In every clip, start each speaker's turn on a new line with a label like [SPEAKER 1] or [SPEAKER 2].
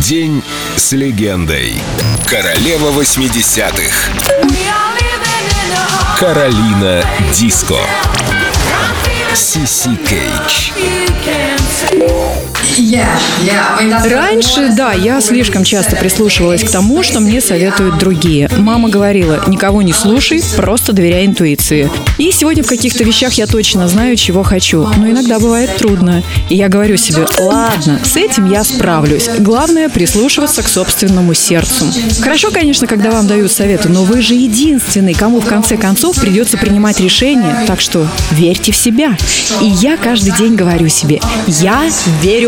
[SPEAKER 1] День с легендой. Королева 80-х. Каролина Диско. Сиси Кейдж.
[SPEAKER 2] Раньше, да, я слишком часто прислушивалась к тому, что мне советуют другие. Мама говорила, никого не слушай, просто доверяй интуиции. И сегодня в каких-то вещах я точно знаю, чего хочу, но иногда бывает трудно. И я говорю себе, ладно, с этим я справлюсь. Главное прислушиваться к собственному сердцу. Хорошо, конечно, когда вам дают советы, но вы же единственный, кому в конце концов придется принимать решение, так что верьте в себя. И я каждый день говорю себе, я верю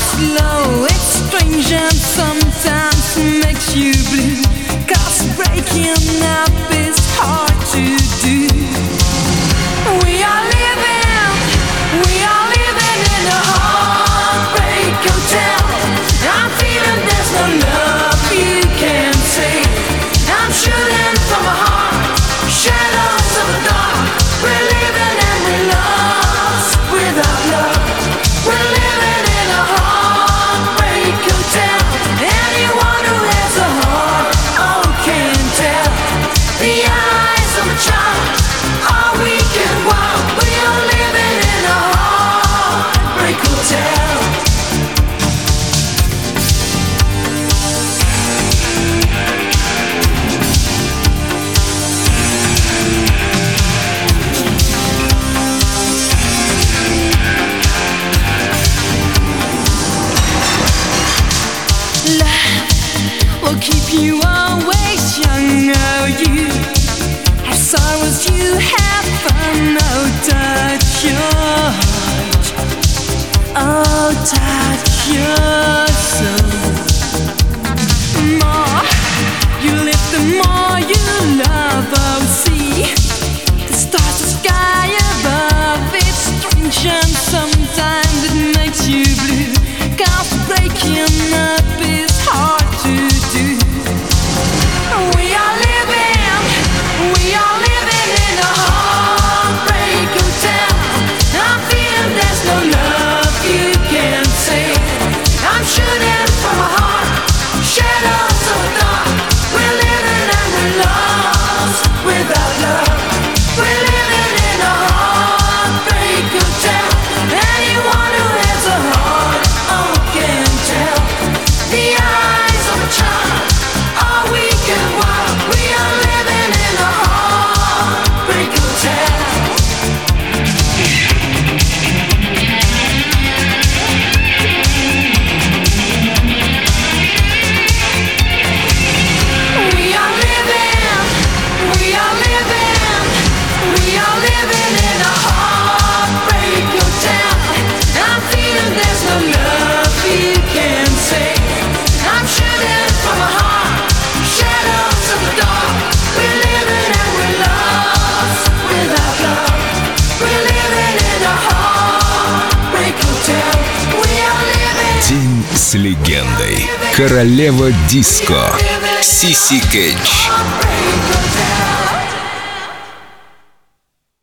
[SPEAKER 3] will keep you always young. Oh, you have you have fun. Oh, touch your. Oh, touch your
[SPEAKER 1] с легендой. Королева Диско. Сиси
[SPEAKER 3] hotel.